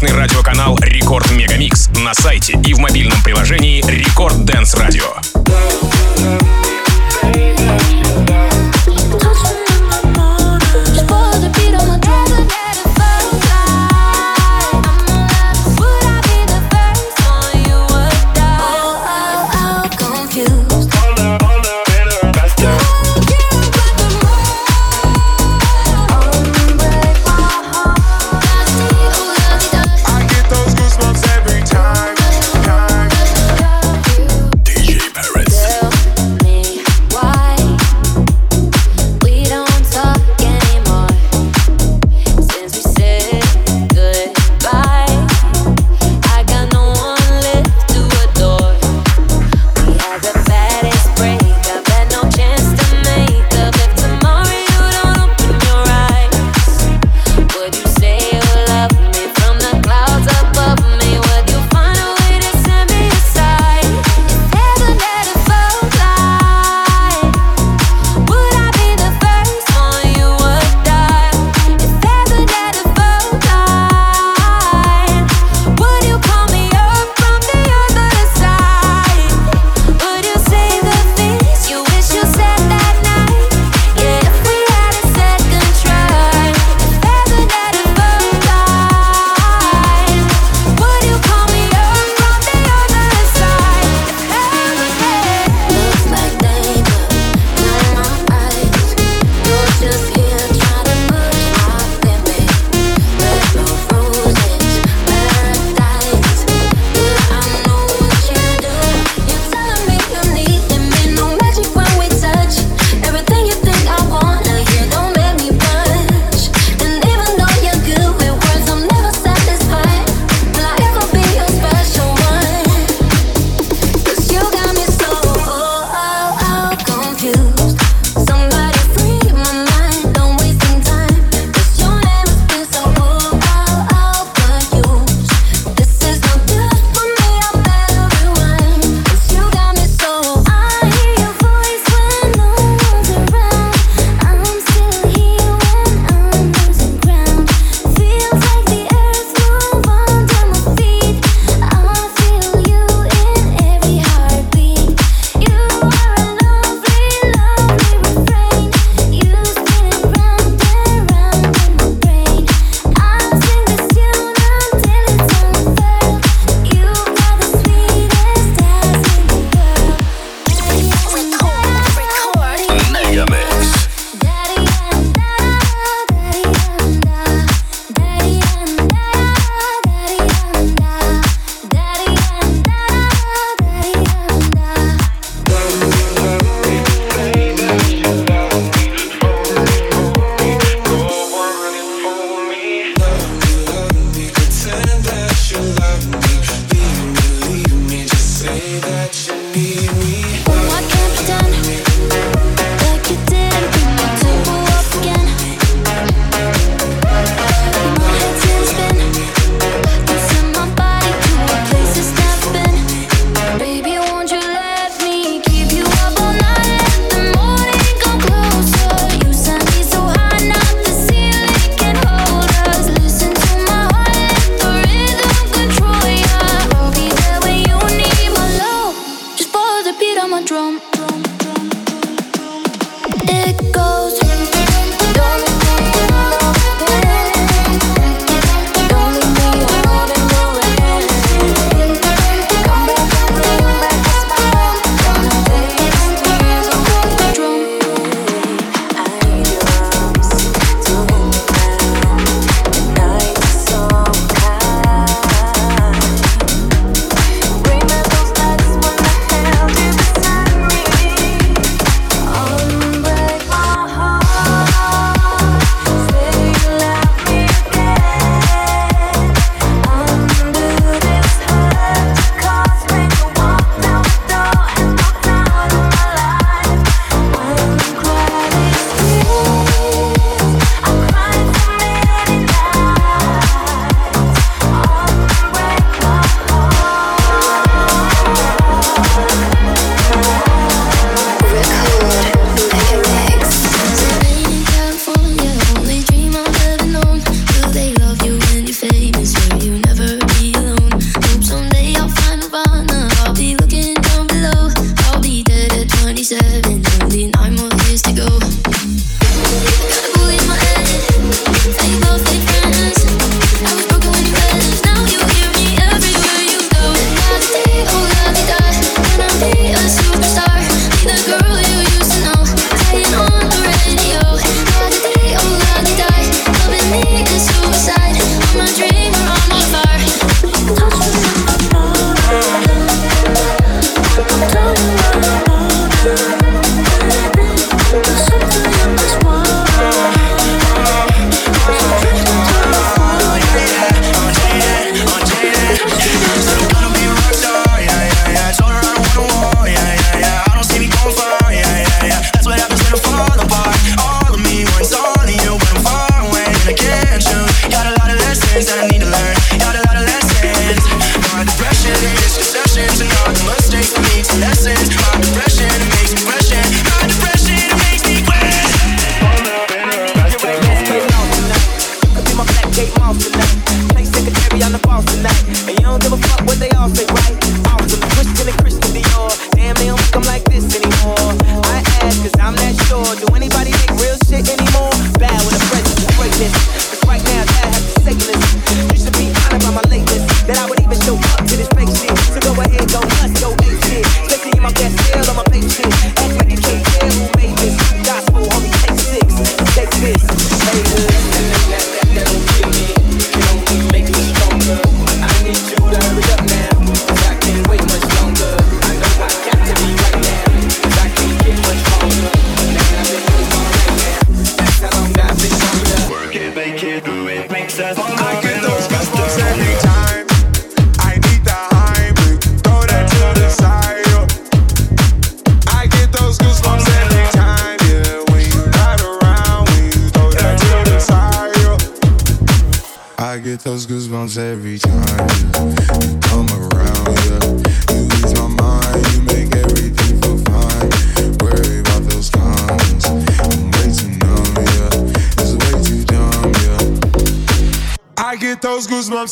отличный радиоканал.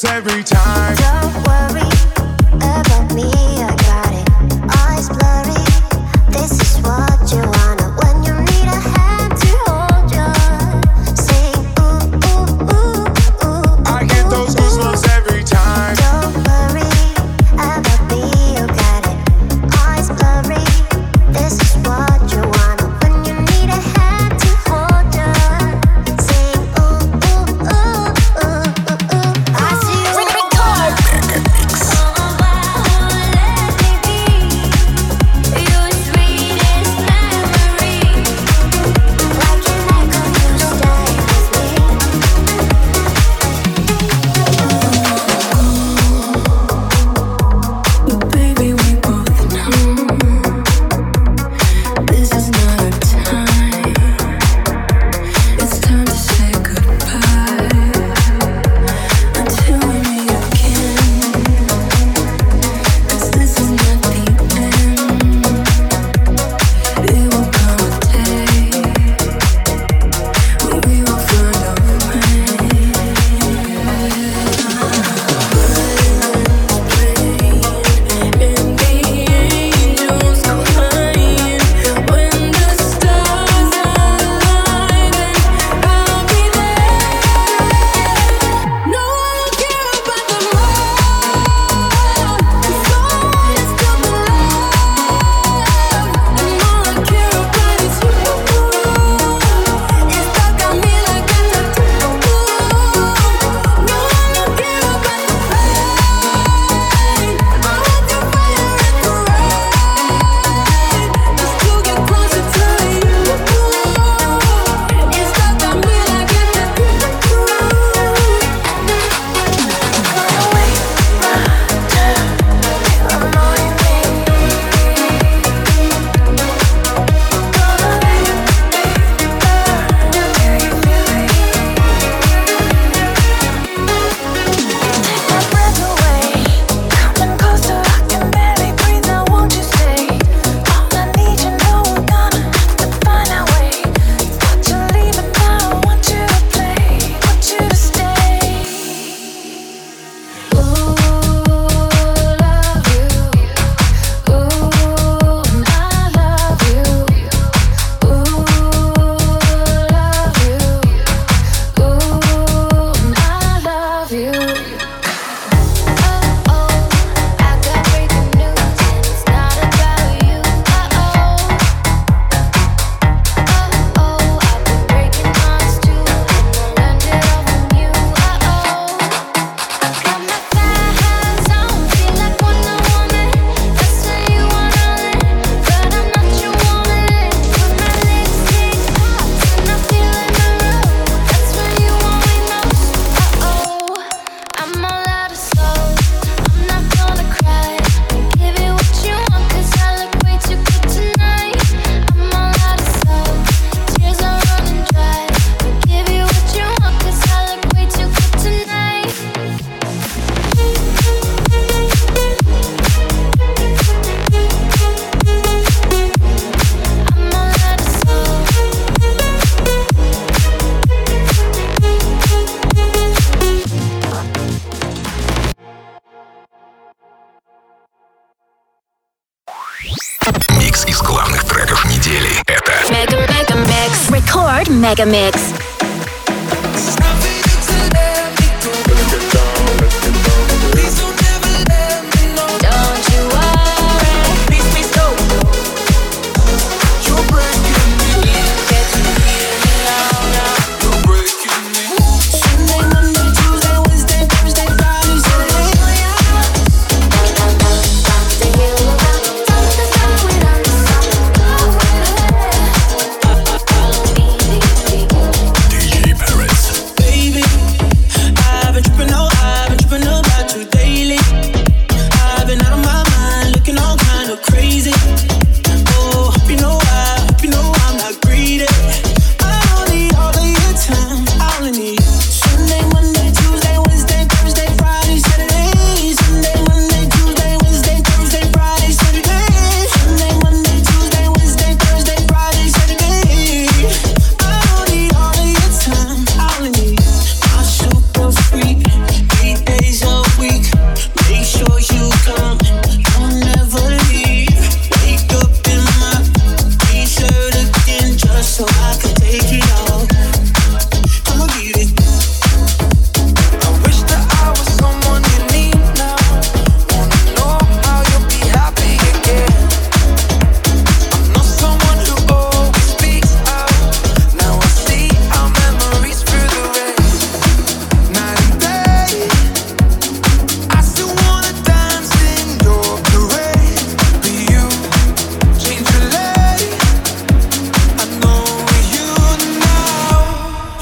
Every Mega Mix.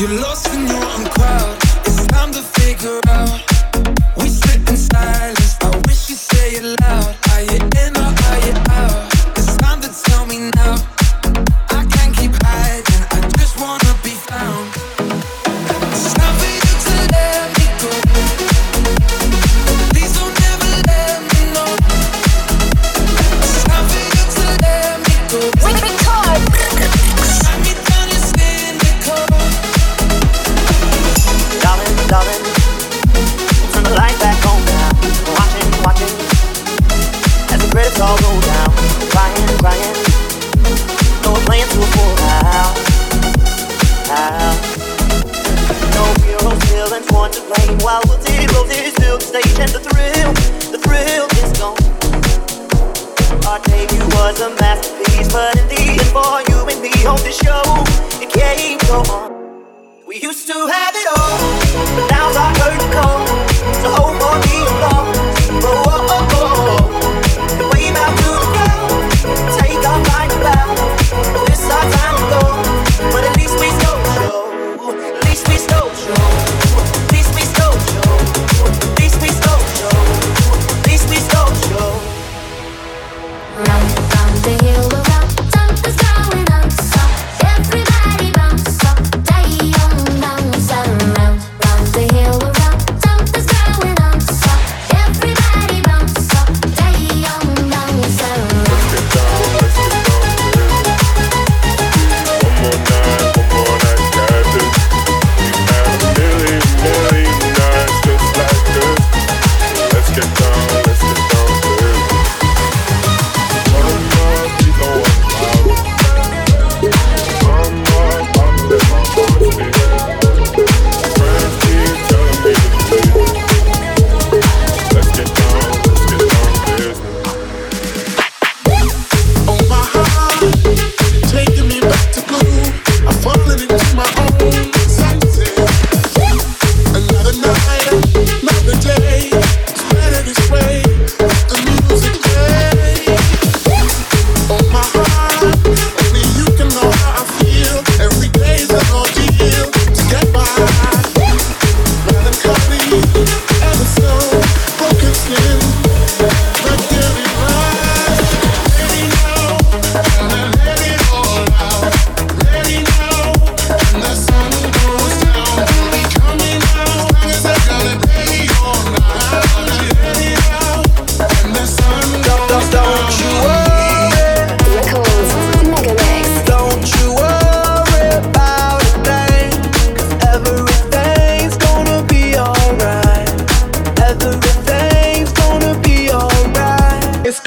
You're lost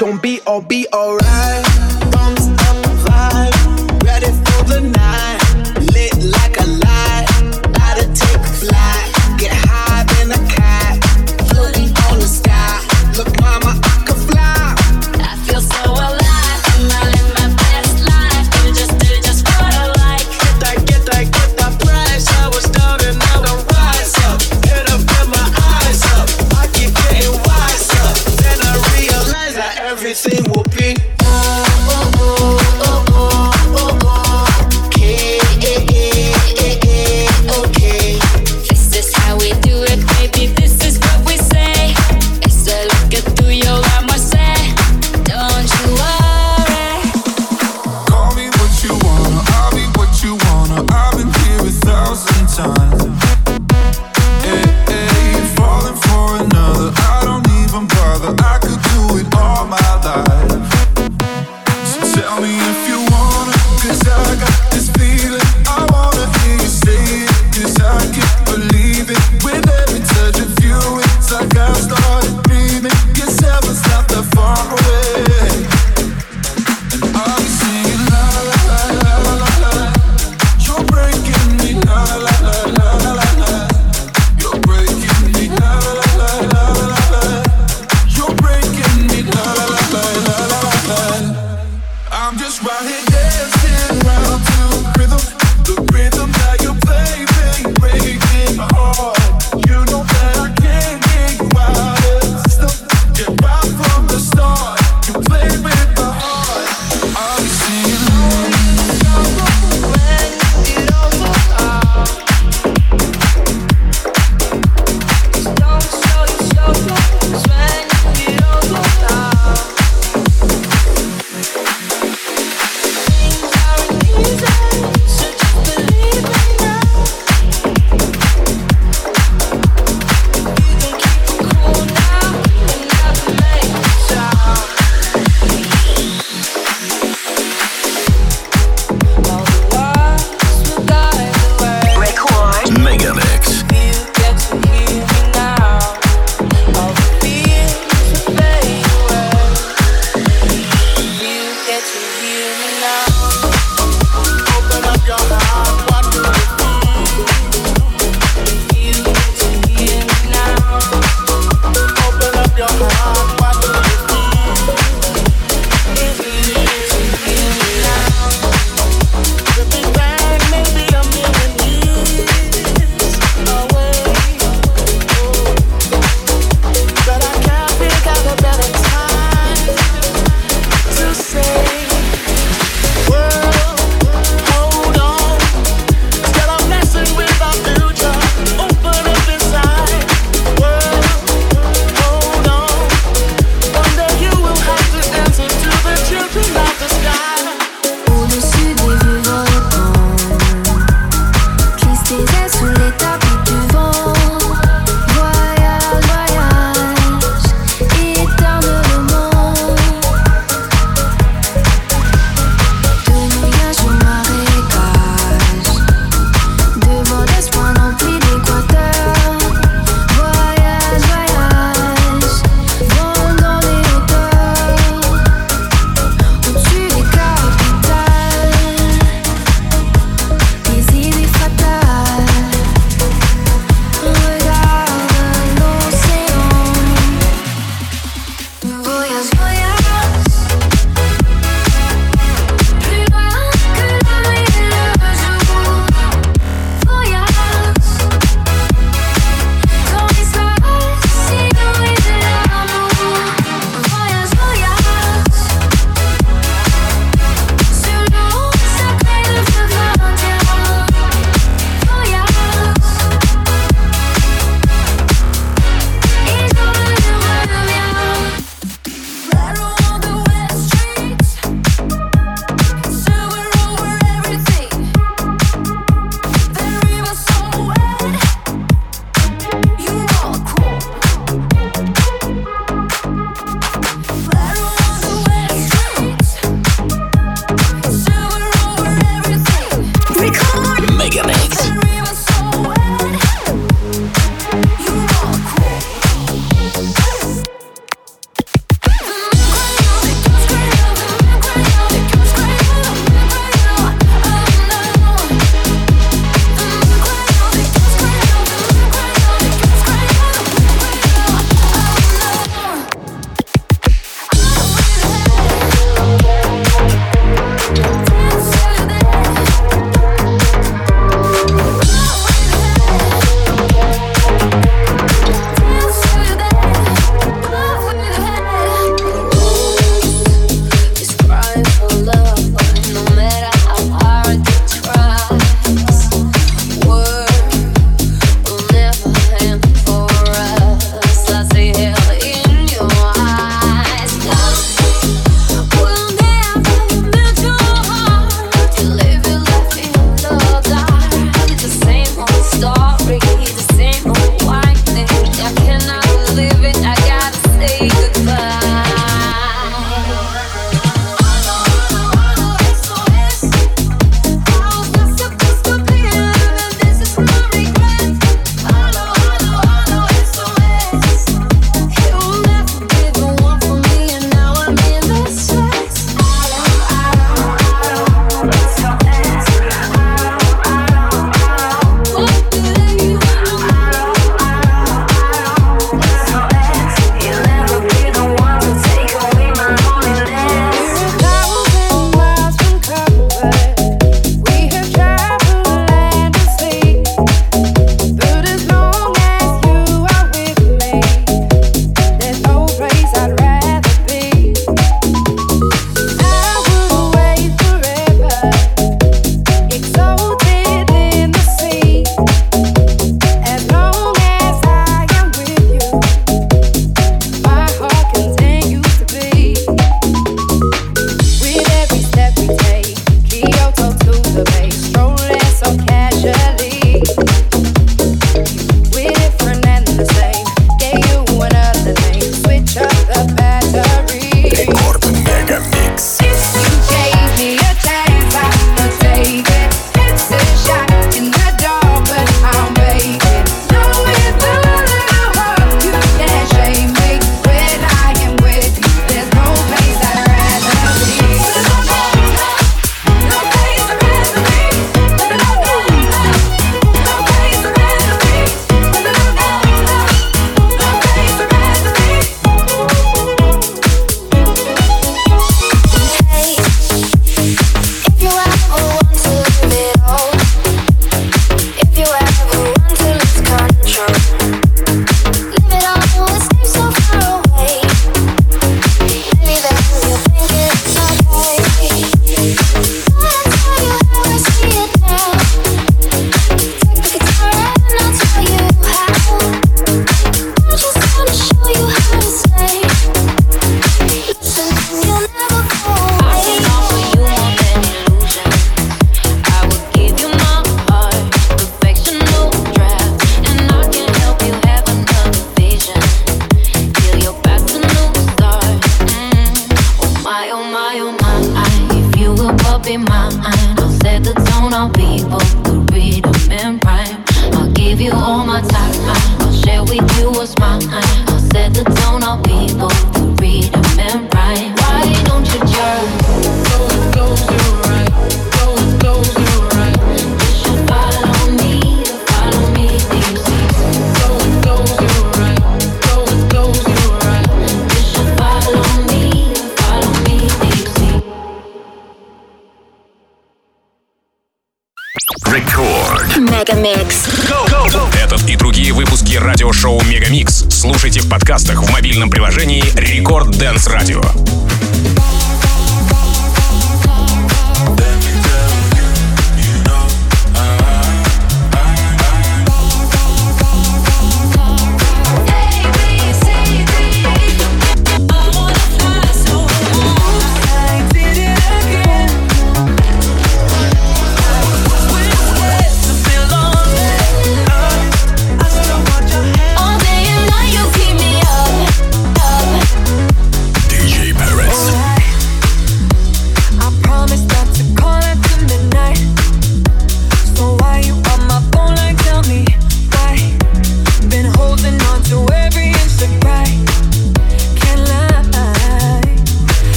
gon' be all be alright.